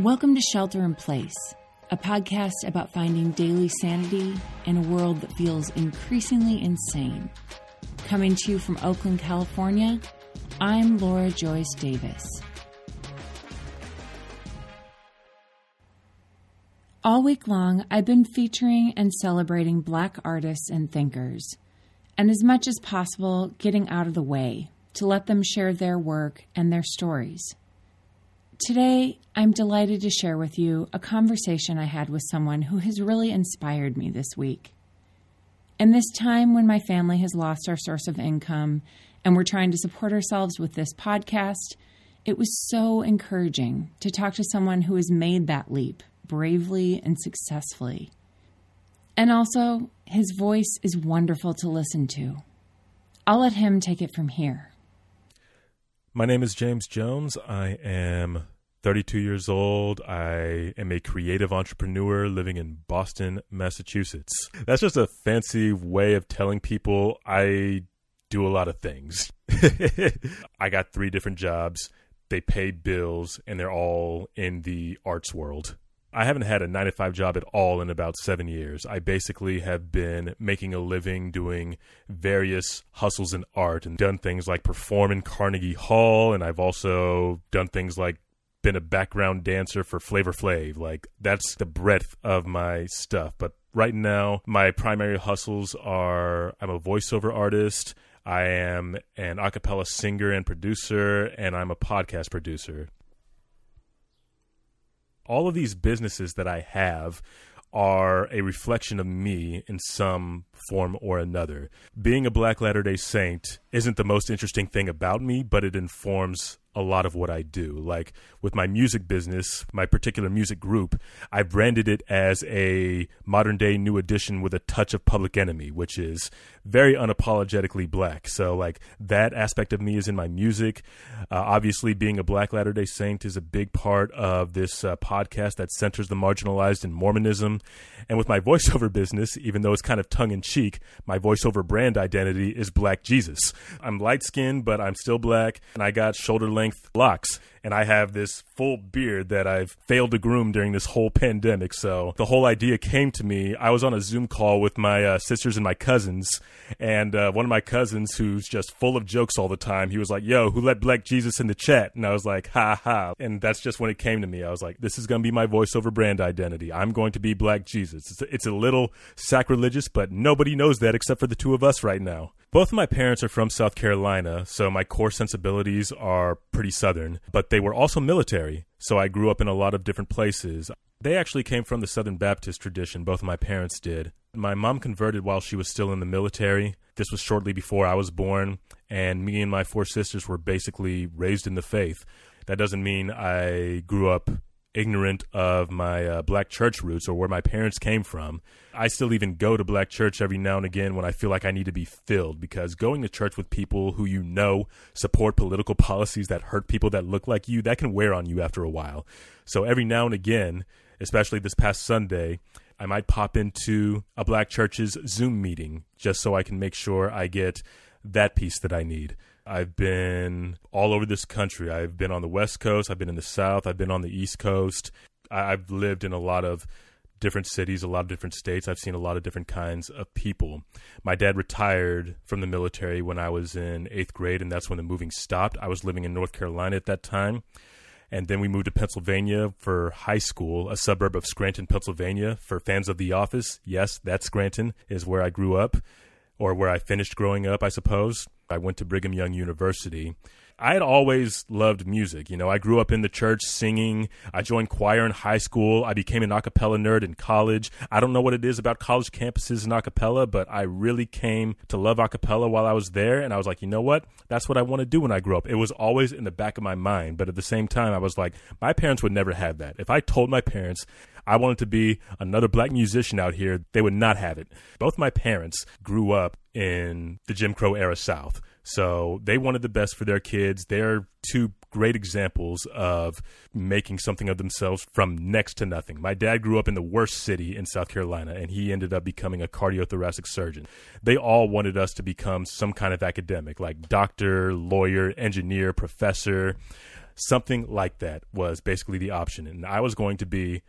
Welcome to Shelter in Place, a podcast about finding daily sanity in a world that feels increasingly insane. Coming to you from Oakland, California, I'm Laura Joyce Davis. All week long, I've been featuring and celebrating Black artists and thinkers, and as much as possible, getting out of the way to let them share their work and their stories. Today, I'm delighted to share with you a conversation I had with someone who has really inspired me this week. In this time when my family has lost our source of income and we're trying to support ourselves with this podcast, it was so encouraging to talk to someone who has made that leap bravely and successfully. And also, his voice is wonderful to listen to. I'll let him take it from here. My name is James Jones. I am 32 years old. I am a creative entrepreneur living in Boston, Massachusetts. That's just a fancy way of telling people I do a lot of things. I got three different jobs. They pay bills and they're all in the arts world. I haven't had a nine to five job at all in about seven years. I basically have been making a living doing various hustles in art and done things like perform in Carnegie Hall. And I've also done things like been a background dancer for Flavor Flav. Like that's the breadth of my stuff. But right now, my primary hustles are I'm a voiceover artist. I am an a cappella singer and producer, and I'm a podcast producer all of these businesses that I have are a reflection of me in some form or another. Being a Black Latter day Saint isn't the most interesting thing about me, but it informs a lot of what I do. Like with my music business, my particular music group, I branded it as a modern day new edition with a touch of Public Enemy, which is very unapologetically black. So like that aspect of me is in my music. Uh, obviously, being a Black Latter Day Saint is a big part of this uh, podcast that centers the marginalized in Mormonism. And with my voiceover business, even though it's kind of tongue in cheek, my voiceover brand identity is Black Jesus. I'm light skinned, but I'm still black, and I got shoulder length locks and I have this full beard that I've failed to groom during this whole pandemic. So the whole idea came to me. I was on a Zoom call with my uh, sisters and my cousins, and uh, one of my cousins, who's just full of jokes all the time, he was like, "Yo, who let Black Jesus in the chat?" And I was like, "Ha ha!" And that's just when it came to me. I was like, "This is going to be my voiceover brand identity. I'm going to be Black Jesus." It's, it's a little sacrilegious, but nobody knows that except for the two of us right now. Both of my parents are from South Carolina, so my core sensibilities are pretty Southern, but they were also military, so I grew up in a lot of different places. They actually came from the Southern Baptist tradition, both of my parents did. My mom converted while she was still in the military. This was shortly before I was born, and me and my four sisters were basically raised in the faith. That doesn't mean I grew up ignorant of my uh, black church roots or where my parents came from. I still even go to black church every now and again when I feel like I need to be filled because going to church with people who you know support political policies that hurt people that look like you, that can wear on you after a while. So every now and again, especially this past Sunday, I might pop into a black church's Zoom meeting just so I can make sure I get that piece that I need. I've been all over this country. I've been on the West Coast, I've been in the South, I've been on the East Coast. I've lived in a lot of different cities, a lot of different states. I've seen a lot of different kinds of people. My dad retired from the military when I was in eighth grade, and that's when the moving stopped. I was living in North Carolina at that time. And then we moved to Pennsylvania for high school, a suburb of Scranton, Pennsylvania. For fans of The Office, yes, that Scranton is where I grew up, or where I finished growing up, I suppose. I went to Brigham Young University. I had always loved music. You know, I grew up in the church singing. I joined choir in high school. I became an a cappella nerd in college. I don't know what it is about college campuses and a cappella, but I really came to love a cappella while I was there. And I was like, you know what? That's what I want to do when I grow up. It was always in the back of my mind. But at the same time, I was like, my parents would never have that. If I told my parents I wanted to be another black musician out here, they would not have it. Both my parents grew up in the Jim Crow era South. So they wanted the best for their kids. They're two great examples of making something of themselves from next to nothing. My dad grew up in the worst city in South Carolina, and he ended up becoming a cardiothoracic surgeon. They all wanted us to become some kind of academic, like doctor, lawyer, engineer, professor. Something like that was basically the option. And I was going to be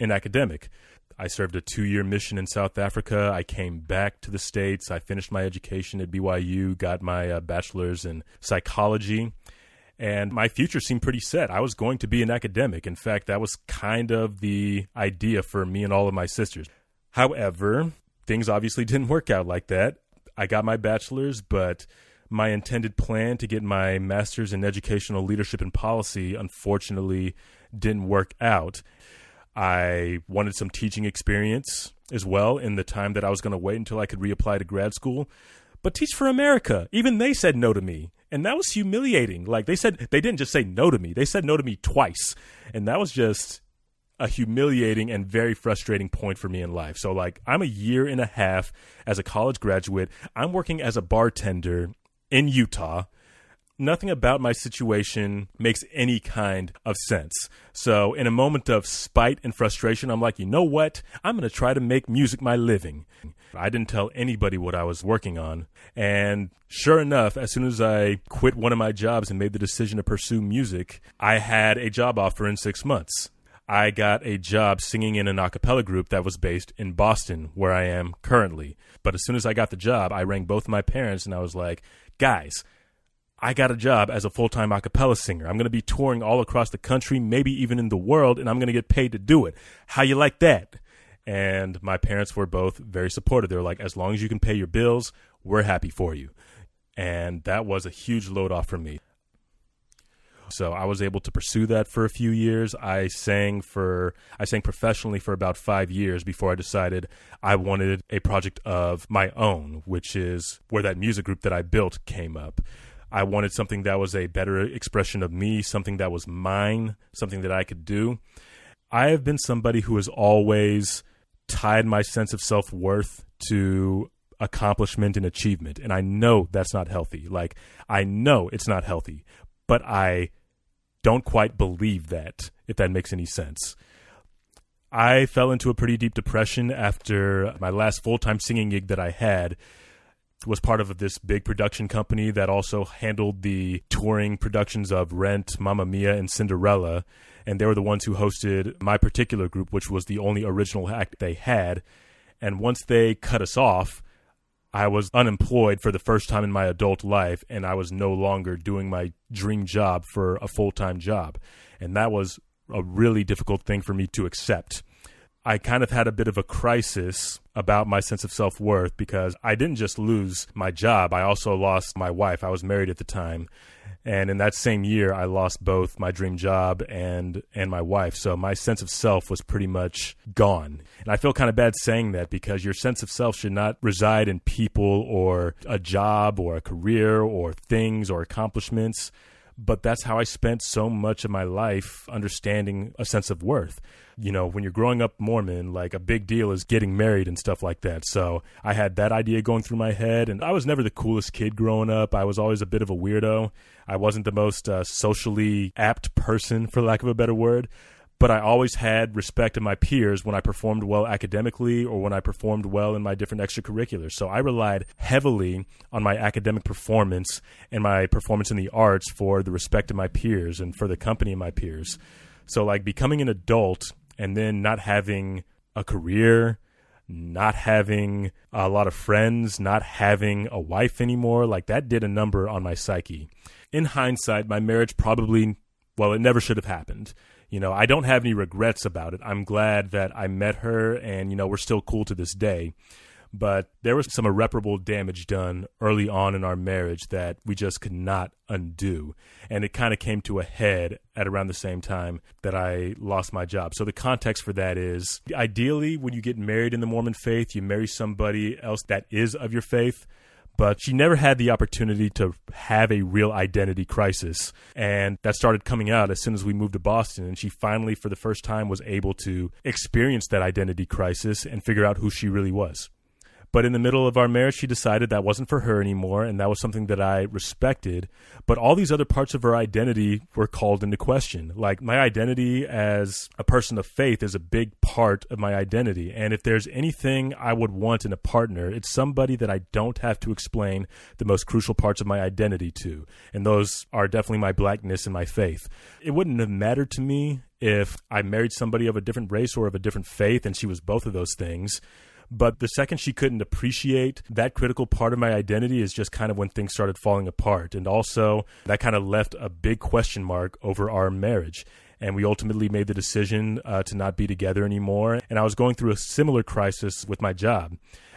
an academic. I served a two year mission in South Africa. I came back to the States. I finished my education at BYU, got my uh, bachelor's in psychology, and my future seemed pretty set. I was going to be an academic. In fact, that was kind of the idea for me and all of my sisters. However, things obviously didn't work out like that. I got my bachelor's, but my intended plan to get my master's in educational leadership and policy unfortunately didn't work out. I wanted some teaching experience as well in the time that I was going to wait until I could reapply to grad school. But Teach for America, even they said no to me. And that was humiliating. Like they said, they didn't just say no to me, they said no to me twice. And that was just a humiliating and very frustrating point for me in life. So, like, I'm a year and a half as a college graduate. I'm working as a bartender in Utah nothing about my situation makes any kind of sense. So, in a moment of spite and frustration, I'm like, you know what? I'm going to try to make music my living. I didn't tell anybody what I was working on. And sure enough, as soon as I quit one of my jobs and made the decision to pursue music, I had a job offer in six months. I got a job singing in an a cappella group that was based in Boston, where I am currently. But as soon as I got the job, I rang both my parents and I was like, guys, I got a job as a full time a cappella singer. I'm going to be touring all across the country, maybe even in the world, and I'm going to get paid to do it. How you like that? And my parents were both very supportive. They were like, as long as you can pay your bills, we're happy for you. And that was a huge load off for me. So I was able to pursue that for a few years. I sang for I sang professionally for about 5 years before I decided I wanted a project of my own, which is where that music group that I built came up. I wanted something that was a better expression of me, something that was mine, something that I could do. I have been somebody who has always tied my sense of self worth to accomplishment and achievement. And I know that's not healthy. Like, I know it's not healthy, but I don't quite believe that, if that makes any sense. I fell into a pretty deep depression after my last full time singing gig that I had was part of this big production company that also handled the touring productions of Rent, Mamma Mia, and Cinderella. And they were the ones who hosted my particular group, which was the only original act they had. And once they cut us off, I was unemployed for the first time in my adult life, and I was no longer doing my dream job for a full time job. And that was a really difficult thing for me to accept. I kind of had a bit of a crisis about my sense of self worth because I didn't just lose my job, I also lost my wife. I was married at the time. And in that same year, I lost both my dream job and and my wife. So my sense of self was pretty much gone. And I feel kind of bad saying that because your sense of self should not reside in people or a job or a career or things or accomplishments. But that's how I spent so much of my life understanding a sense of worth you know, when you're growing up Mormon, like a big deal is getting married and stuff like that. So I had that idea going through my head, and I was never the coolest kid growing up. I was always a bit of a weirdo. I wasn't the most uh, socially apt person, for lack of a better word. But I always had respect of my peers when I performed well academically or when I performed well in my different extracurriculars. So I relied heavily on my academic performance and my performance in the arts for the respect of my peers and for the company of my peers. So, like, becoming an adult and then not having a career, not having a lot of friends, not having a wife anymore, like that did a number on my psyche. In hindsight, my marriage probably, well, it never should have happened. You know, I don't have any regrets about it. I'm glad that I met her and, you know, we're still cool to this day but there was some irreparable damage done early on in our marriage that we just could not undo. And it kind of came to a head at around the same time that I lost my job. So the context for that is ideally, when you get married in the Mormon faith, you marry somebody else that is of your faith. But she never had the opportunity to have a real identity crisis. And that started coming out as soon as we moved to Boston. And she finally, for the first time, was able to experience that identity crisis and figure out who she really was. But in the middle of our marriage, she decided that wasn't for her anymore, and that was something that I respected. But all these other parts of her identity were called into question. Like my identity as a person of faith is a big part of my identity. And if there's anything I would want in a partner, it's somebody that I don't have to explain the most crucial parts of my identity to. And those are definitely my blackness and my faith. It wouldn't have mattered to me if I married somebody of a different race or of a different faith and she was both of those things. But the second she couldn't appreciate that critical part of my identity is just kind of when things started falling apart. And also, that kind of left a big question mark over our marriage. And we ultimately made the decision uh, to not be together anymore. And I was going through a similar crisis with my job.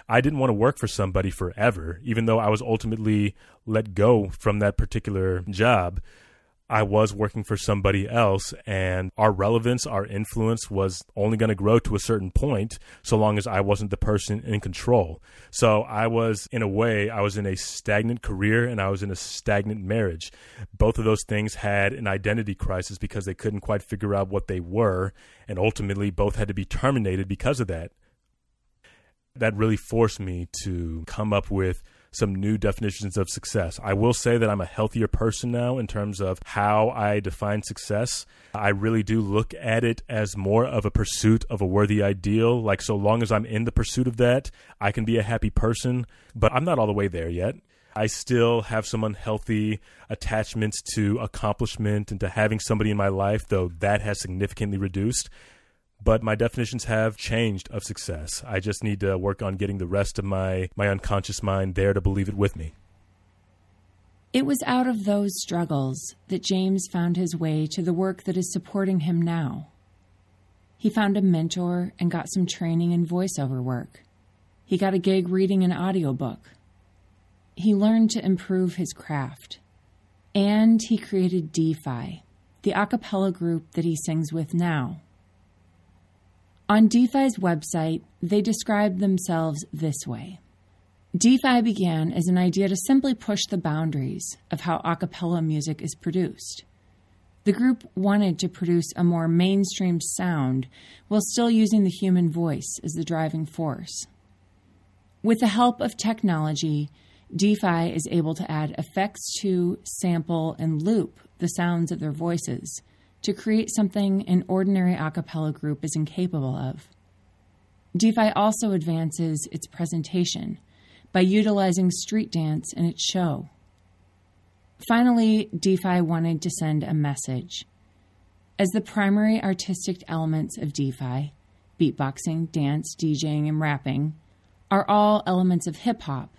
I didn't want to work for somebody forever, even though I was ultimately let go from that particular job. I was working for somebody else, and our relevance, our influence was only going to grow to a certain point so long as I wasn't the person in control. So I was, in a way, I was in a stagnant career and I was in a stagnant marriage. Both of those things had an identity crisis because they couldn't quite figure out what they were, and ultimately both had to be terminated because of that. That really forced me to come up with some new definitions of success. I will say that I'm a healthier person now in terms of how I define success. I really do look at it as more of a pursuit of a worthy ideal. Like, so long as I'm in the pursuit of that, I can be a happy person, but I'm not all the way there yet. I still have some unhealthy attachments to accomplishment and to having somebody in my life, though that has significantly reduced but my definitions have changed of success. I just need to work on getting the rest of my, my unconscious mind there to believe it with me. It was out of those struggles that James found his way to the work that is supporting him now. He found a mentor and got some training in voiceover work. He got a gig reading an audiobook. He learned to improve his craft. And he created DeFi, the a cappella group that he sings with now. On DeFi's website, they describe themselves this way DeFi began as an idea to simply push the boundaries of how a cappella music is produced. The group wanted to produce a more mainstream sound while still using the human voice as the driving force. With the help of technology, DeFi is able to add effects to, sample, and loop the sounds of their voices to create something an ordinary a cappella group is incapable of. DeFi also advances its presentation by utilizing street dance in its show. Finally, DeFi wanted to send a message. As the primary artistic elements of DeFi, beatboxing, dance, DJing, and rapping, are all elements of hip hop,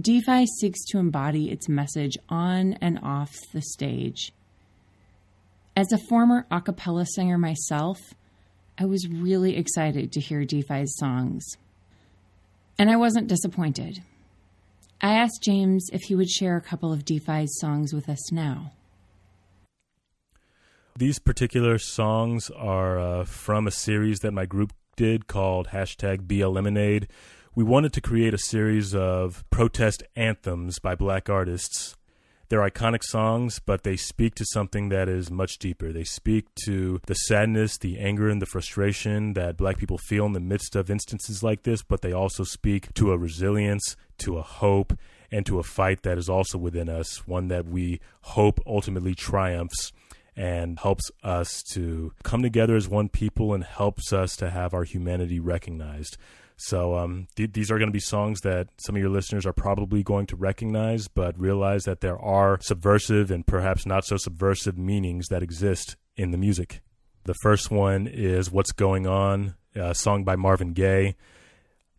DeFi seeks to embody its message on and off the stage. As a former a cappella singer myself, I was really excited to hear DeFi's songs. And I wasn't disappointed. I asked James if he would share a couple of DeFi's songs with us now. These particular songs are uh, from a series that my group did called hashtag Lemonade. We wanted to create a series of protest anthems by black artists they're iconic songs, but they speak to something that is much deeper. They speak to the sadness, the anger, and the frustration that black people feel in the midst of instances like this, but they also speak to a resilience, to a hope, and to a fight that is also within us, one that we hope ultimately triumphs and helps us to come together as one people and helps us to have our humanity recognized. So um, th- these are going to be songs that some of your listeners are probably going to recognize, but realize that there are subversive and perhaps not so subversive meanings that exist in the music. The first one is What's Going On, a song by Marvin Gaye.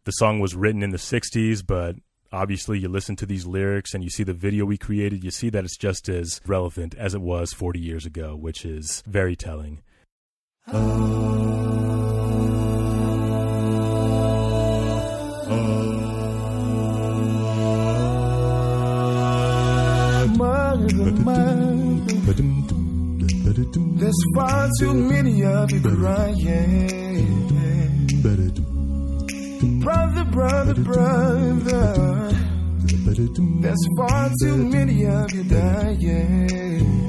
The song was written in the 60s, but obviously you listen to these lyrics and you see the video we created, you see that it's just as relevant as it was 40 years ago, which is very telling. Oh. Far too many of you crying. Brother, brother, brother. There's far too many of you dying.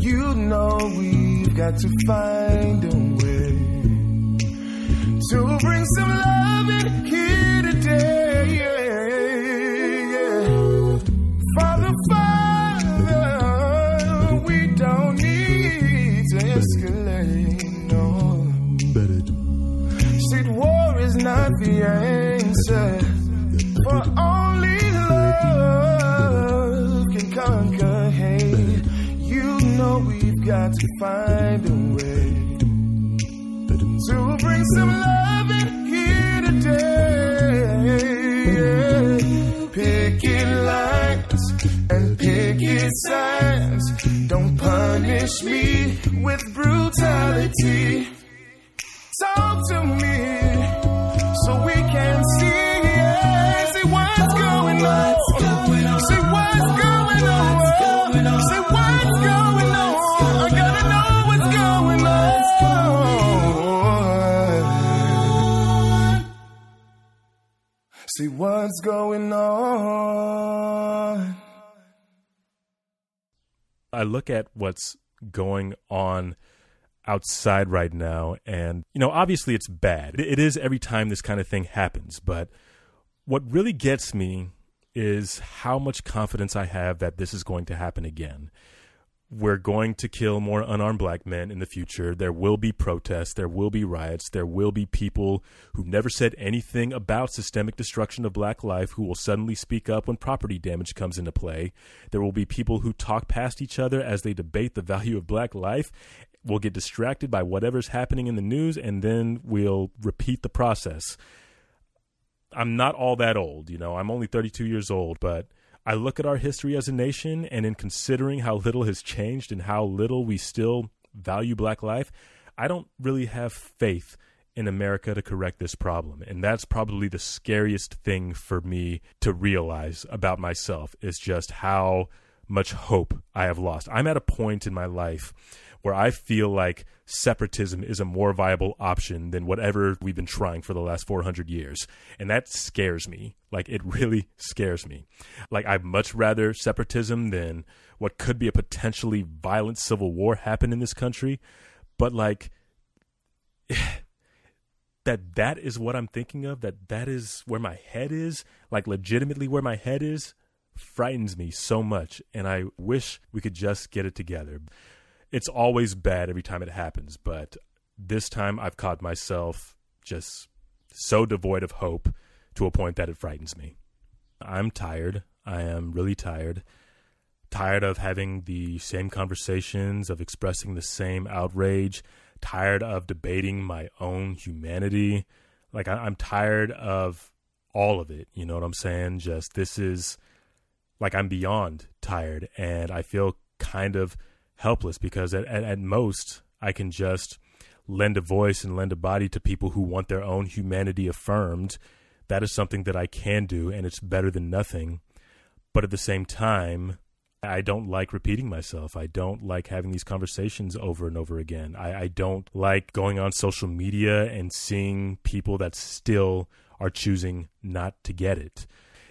You know we've got to find a punish me with brutality. Talk to me so we can see. yeah, See what's going on. See what's going on. See what's going on. I gotta know what's going on. See what's going on. I look at what's going on outside right now, and, you know, obviously it's bad. It is every time this kind of thing happens, but what really gets me is how much confidence I have that this is going to happen again. We're going to kill more unarmed black men in the future. There will be protests. There will be riots. There will be people who never said anything about systemic destruction of black life who will suddenly speak up when property damage comes into play. There will be people who talk past each other as they debate the value of black life. We'll get distracted by whatever's happening in the news and then we'll repeat the process. I'm not all that old, you know. I'm only 32 years old, but I look at our history as a nation, and in considering how little has changed and how little we still value black life, I don't really have faith in America to correct this problem. And that's probably the scariest thing for me to realize about myself is just how much hope I have lost. I'm at a point in my life where I feel like separatism is a more viable option than whatever we've been trying for the last 400 years. And that scares me. Like, it really scares me. Like, I'd much rather separatism than what could be a potentially violent civil war happen in this country. But, like, that that is what I'm thinking of, that that is where my head is, like legitimately where my head is, frightens me so much. And I wish we could just get it together it's always bad every time it happens, but this time I've caught myself just so devoid of hope to a point that it frightens me. I'm tired. I am really tired. Tired of having the same conversations, of expressing the same outrage, tired of debating my own humanity. Like, I- am tired of all of it. You know what I'm saying? Just this is like I'm beyond tired, and I feel kind of helpless because at, at, at most I can just lend a voice and lend a body to people who want their own humanity affirmed. That is something that I can do, and it's better than nothing. But at the same time, I don't like repeating myself. I don't like having these conversations over and over again. I, I don't like going on social media and seeing people that still are choosing not to get it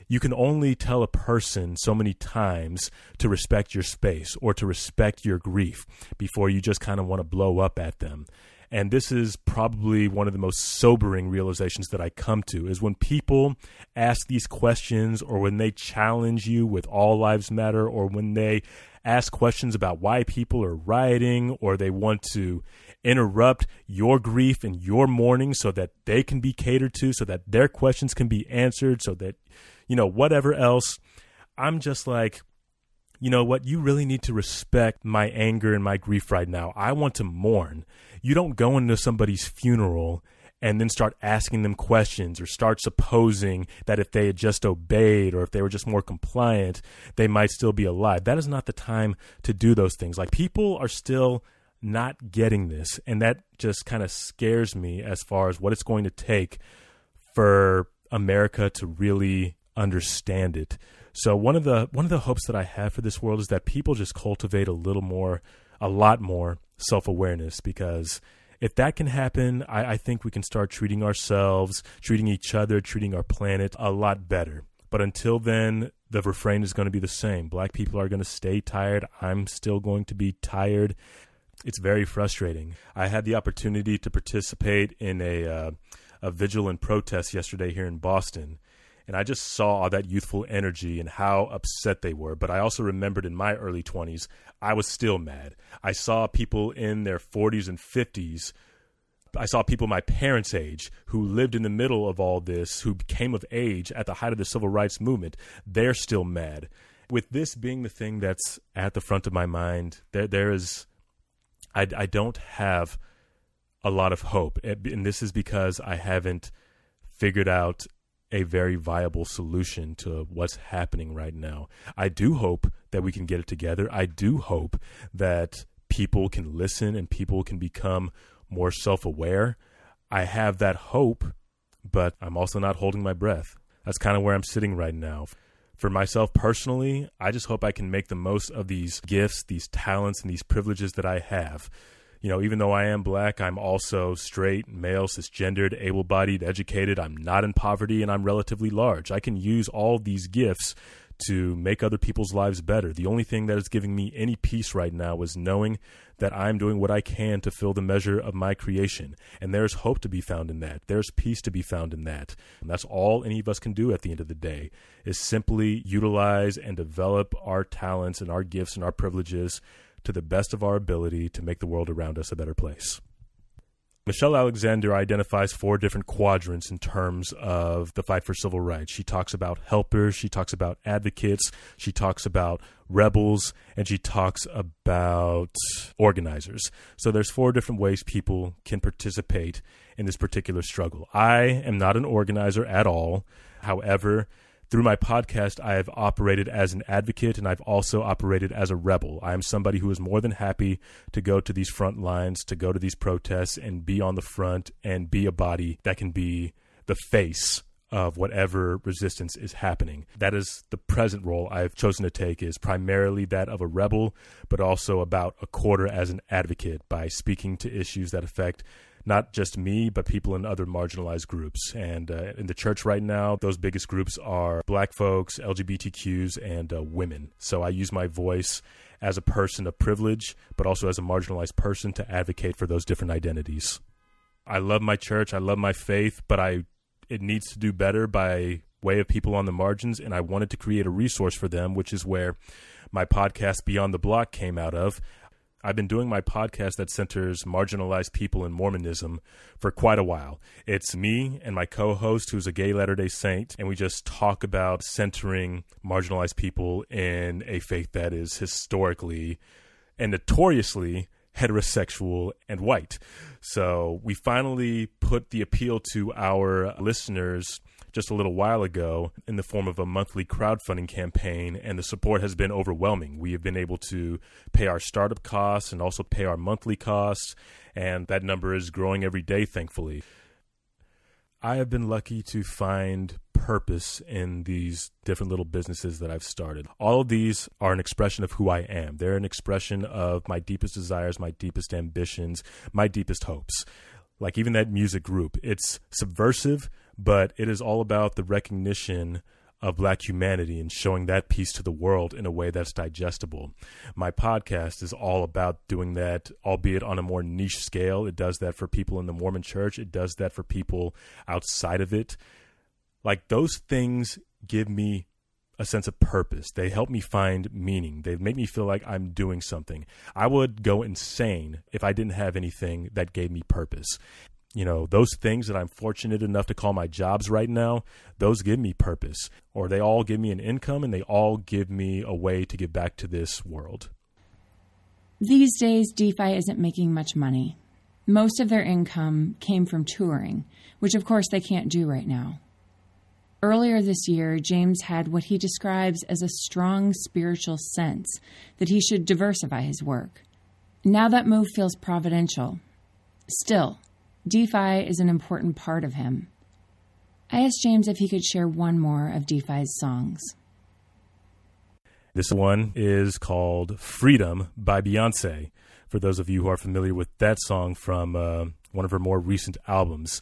you can only tell a person so many times to respect your space or to respect your grief before you just kind of want to blow up at them. And this is probably one of the most sobering realizations that I come to is when people ask these questions or when they challenge you with all lives matter or when they ask questions about why people are rioting or they want to interrupt your grief and your mourning so that they can be catered to, so that their questions can be answered, so that you know, whatever else. I'm just like, you know what? You really need to respect my anger and my grief right now. I want to mourn. You don't go into somebody's funeral and then start asking them questions or start supposing that if they had just obeyed or if they were just more compliant, they might still be alive. That is not the time to do those things. Like people are still not getting this. And that just kind of scares me as far as what it's going to take for America to really understand it. So one of the one of the hopes that I have for this world is that people just cultivate a little more, a lot more self awareness because if that can happen, I, I, think we can start treating ourselves, treating each other, treating our planet a lot better. But until then, the refrain is going to be the same. Black people are going to stay tired. I'm still going to be tired. It's very frustrating. I had the opportunity to participate in a uh, a vigil and protest yesterday here in Boston, and I just saw all that youthful energy and how upset they were. But I also remembered in my early 20s, I was still mad. I saw people in their 40s and 50s I saw people my parents' age who lived in the middle of all this, who came of age at the height of the civil rights movement. They're still mad. With this being the thing that's at the front of my mind, there there is, I, I don't have a lot of hope, and this is because I haven't figured out a very viable solution to what's happening right now. I do hope that we can get it together. I do hope that people can listen and people can become more self aware. I have that hope, but I'm also not holding my breath. That's kind of where I'm sitting right now. For myself personally, I just hope I can make the most of these gifts, these talents, and these privileges that I have. You know, even though I am black, I'm also straight, male, cisgendered, able bodied, educated. I'm not in poverty, and I'm relatively large. I can use all these gifts to make other people's lives better. The only thing that is giving me any peace right now is knowing that I'm doing what I can to fill the measure of my creation. And there's hope to be found in that. There's peace to be found in that. And that's all any of us can do at the end of the day is simply utilize and develop our talents and our gifts and our privileges to the best of our ability to make the world around us a better place. Michelle Alexander identifies four different quadrants in terms of the fight for civil rights. She talks about helpers, she talks about advocates, she talks about rebels, and she talks about organizers. So there's four different ways people can participate in this particular struggle. I am not an organizer at all. However, through my podcast, I have operated as an advocate and I've also operated as a rebel. I am somebody who is more than happy to go to these front lines, to go to these protests and be on the front and be a body that can be the face of whatever resistance is happening. That is the present role I've chosen to take is primarily that of a rebel, but also about a quarter as an advocate by speaking to issues that affect not just me, but people in other marginalized groups. And uh, in the church right now, those biggest groups are black folks, LGBTQs, and uh, women. So I use my voice as a person of privilege, but also as a marginalized person to advocate for those different identities. I love my church, I love my faith, but I it needs to do better by way of people on the margins and I wanted to create a resource for them, which is where my podcast Beyond the Block came out of. I've been doing my podcast that centers marginalized people in Mormonism for quite a while. It's me and my co host, who's a gay Latter day Saint, and we just talk about centering marginalized people in a faith that is historically and notoriously heterosexual and white. So we finally put the appeal to our listeners just a little while ago in the form of a monthly crowdfunding campaign, and the support has been overwhelming. We have been able to pay our startup costs and also pay our monthly costs, and that number is growing every day, thankfully. I have been lucky to find purpose in these different little businesses that I've started. All of these are an expression of who I am. They're an expression of my deepest desires, my deepest ambitions, my deepest hopes. Like even that music group, it's subversive, but it is all about the recognition of black humanity and showing that piece to the world in a way that's digestible. My podcast is all about doing that, albeit on a more niche scale. It does that for people in the Mormon church, it does that for people outside of it. Like those things give me a sense of purpose. They help me find meaning. They make me feel like I'm doing something. I would go insane if I didn't have anything that gave me purpose you know, those things that I'm fortunate enough to call my jobs right now, those give me purpose, or they all give me an income and they all give me a way to give back to this world. These days, Defi isn't making much money. Most of their income came from touring, which of course they can't do right now. Earlier this year, James had what he describes as a strong spiritual sense that he should diversify his work. Now that move feels providential. Still, DeFi is an important part of him. I asked James if he could share one more of DeFi's songs. This one is called Freedom by Beyonce. For those of you who are familiar with that song from uh, one of her more recent albums,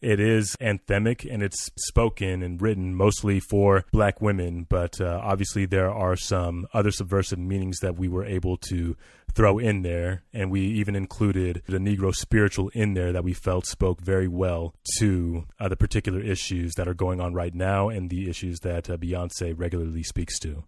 it is anthemic and it's spoken and written mostly for black women, but uh, obviously there are some other subversive meanings that we were able to throw in there. And we even included the Negro spiritual in there that we felt spoke very well to uh, the particular issues that are going on right now and the issues that uh, Beyonce regularly speaks to.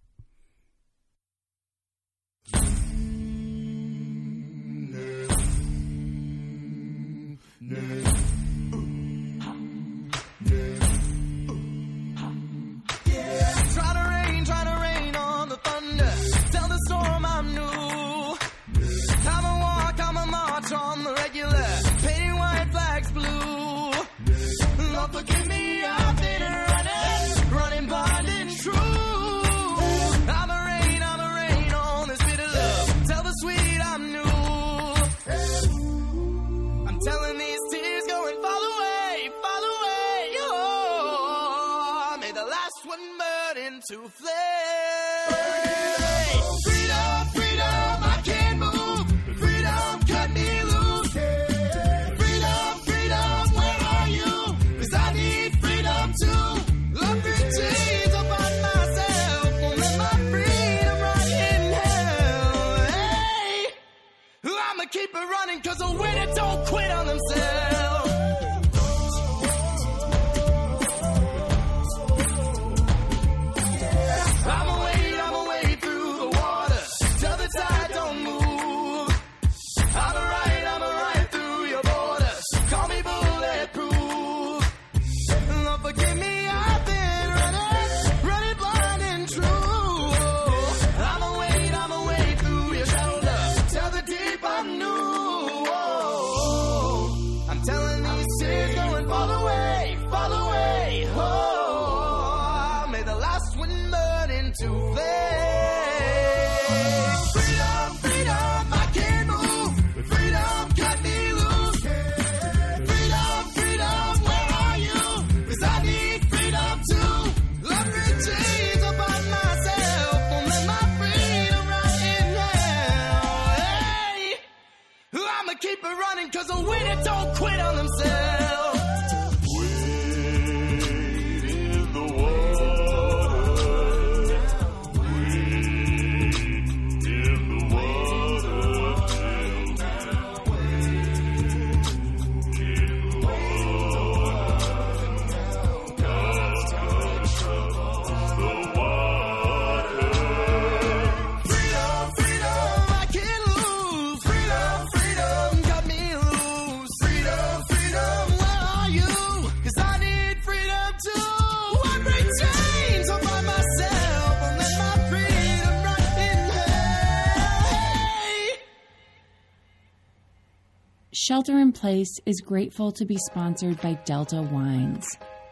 Shelter in Place is grateful to be sponsored by Delta Wines,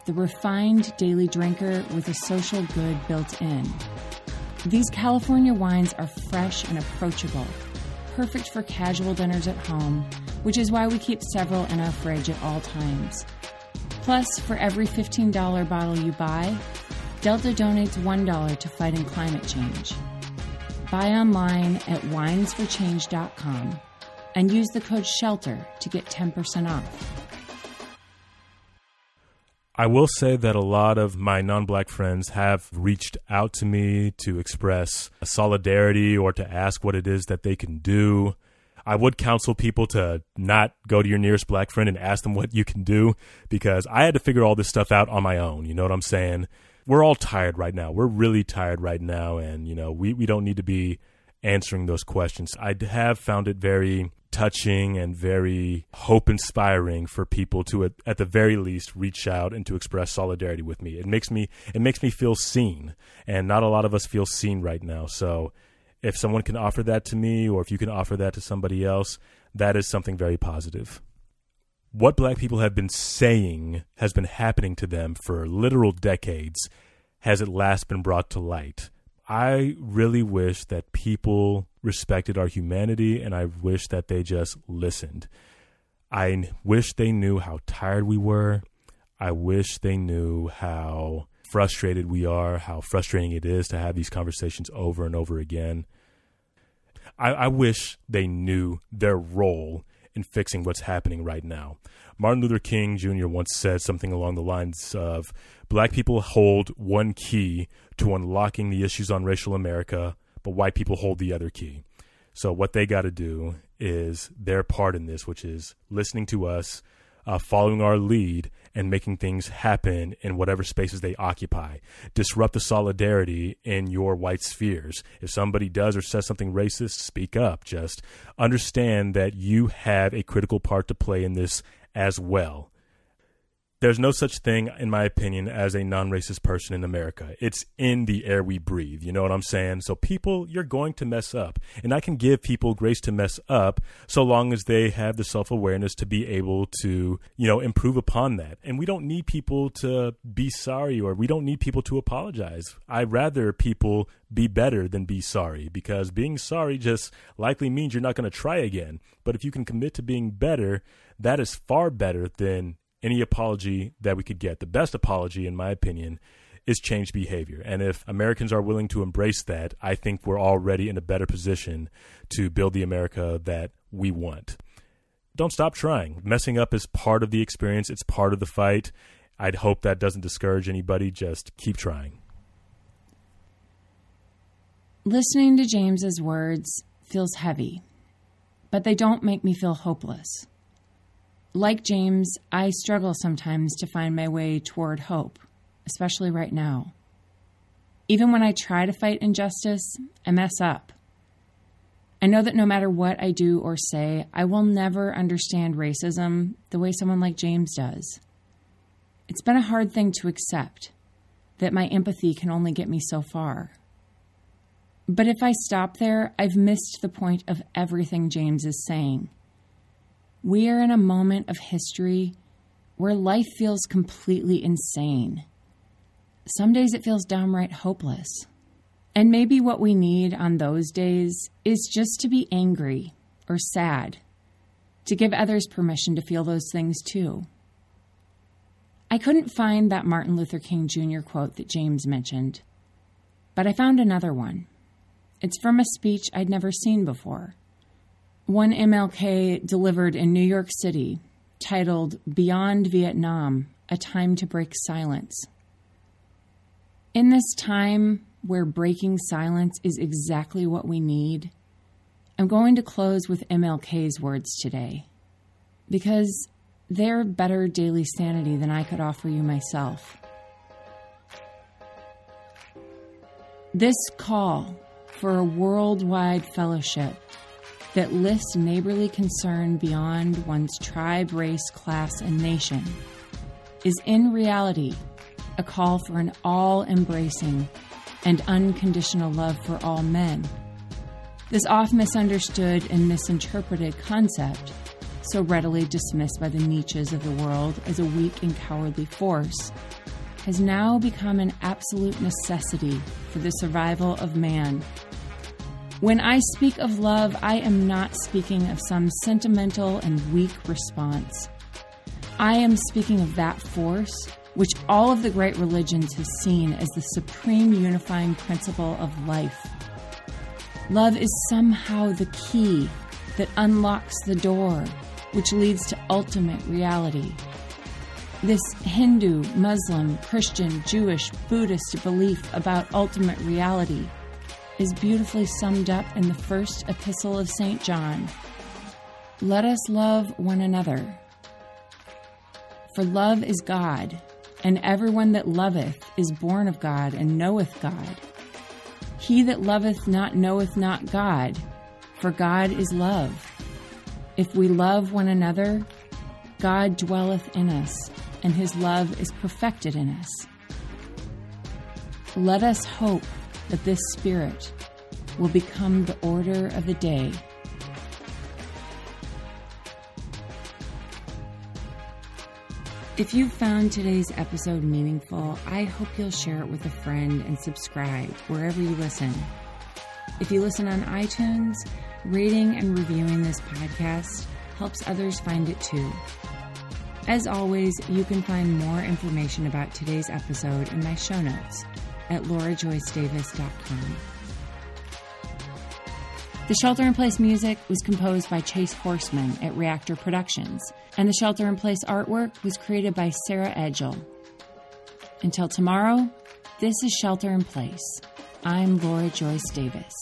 the refined daily drinker with a social good built in. These California wines are fresh and approachable, perfect for casual dinners at home, which is why we keep several in our fridge at all times. Plus, for every $15 bottle you buy, Delta donates $1 to fighting climate change. Buy online at winesforchange.com and use the code SHELTER to get 10% off. I will say that a lot of my non black friends have reached out to me to express solidarity or to ask what it is that they can do. I would counsel people to not go to your nearest black friend and ask them what you can do because I had to figure all this stuff out on my own. You know what I'm saying? We're all tired right now. We're really tired right now. And, you know, we, we don't need to be answering those questions. I have found it very touching and very hope inspiring for people to at, at the very least reach out and to express solidarity with me. It makes me it makes me feel seen and not a lot of us feel seen right now. So if someone can offer that to me or if you can offer that to somebody else, that is something very positive. What black people have been saying has been happening to them for literal decades has at last been brought to light. I really wish that people respected our humanity and I wish that they just listened. I wish they knew how tired we were. I wish they knew how frustrated we are, how frustrating it is to have these conversations over and over again. I, I wish they knew their role in fixing what's happening right now. Martin Luther King Jr. once said something along the lines of Black people hold one key to unlocking the issues on racial America, but white people hold the other key. So, what they got to do is their part in this, which is listening to us, uh, following our lead, and making things happen in whatever spaces they occupy. Disrupt the solidarity in your white spheres. If somebody does or says something racist, speak up. Just understand that you have a critical part to play in this as well there's no such thing, in my opinion, as a non racist person in America. It's in the air we breathe. You know what I'm saying? So, people, you're going to mess up. And I can give people grace to mess up so long as they have the self awareness to be able to, you know, improve upon that. And we don't need people to be sorry or we don't need people to apologize. I'd rather people be better than be sorry because being sorry just likely means you're not going to try again. But if you can commit to being better, that is far better than any apology that we could get. The best apology, in my opinion, is change behavior. And if Americans are willing to embrace that, I think we're already in a better position to build the America that we want. Don't stop trying. Messing up is part of the experience, it's part of the fight. I'd hope that doesn't discourage anybody. Just keep trying. Listening to James's words feels heavy, but they don't make me feel hopeless. Like James, I struggle sometimes to find my way toward hope, especially right now. Even when I try to fight injustice, I mess up. I know that no matter what I do or say, I will never understand racism the way someone like James does. It's been a hard thing to accept that my empathy can only get me so far. But if I stop there, I've missed the point of everything James is saying. We are in a moment of history where life feels completely insane. Some days it feels downright hopeless. And maybe what we need on those days is just to be angry or sad, to give others permission to feel those things too. I couldn't find that Martin Luther King Jr. quote that James mentioned, but I found another one. It's from a speech I'd never seen before one MLK delivered in New York City titled Beyond Vietnam A Time to Break Silence. In this time where breaking silence is exactly what we need, I'm going to close with MLK's words today because they're better daily sanity than I could offer you myself. This call for a worldwide fellowship that lifts neighborly concern beyond one's tribe, race, class, and nation is in reality a call for an all embracing and unconditional love for all men. This oft misunderstood and misinterpreted concept, so readily dismissed by the Nietzsches of the world as a weak and cowardly force, has now become an absolute necessity for the survival of man when I speak of love, I am not speaking of some sentimental and weak response. I am speaking of that force which all of the great religions have seen as the supreme unifying principle of life. Love is somehow the key that unlocks the door which leads to ultimate reality. This Hindu, Muslim, Christian, Jewish, Buddhist belief about ultimate reality is beautifully summed up in the first epistle of St. John. Let us love one another. For love is God, and everyone that loveth is born of God and knoweth God. He that loveth not knoweth not God, for God is love. If we love one another, God dwelleth in us, and his love is perfected in us. Let us hope that this spirit will become the order of the day. If you found today's episode meaningful, I hope you'll share it with a friend and subscribe wherever you listen. If you listen on iTunes, rating and reviewing this podcast helps others find it too. As always, you can find more information about today's episode in my show notes at laurajoycedavis.com. The Shelter in Place music was composed by Chase Horseman at Reactor Productions, and the Shelter in Place artwork was created by Sarah Edgel. Until tomorrow, this is Shelter in Place. I'm Laura Joyce Davis.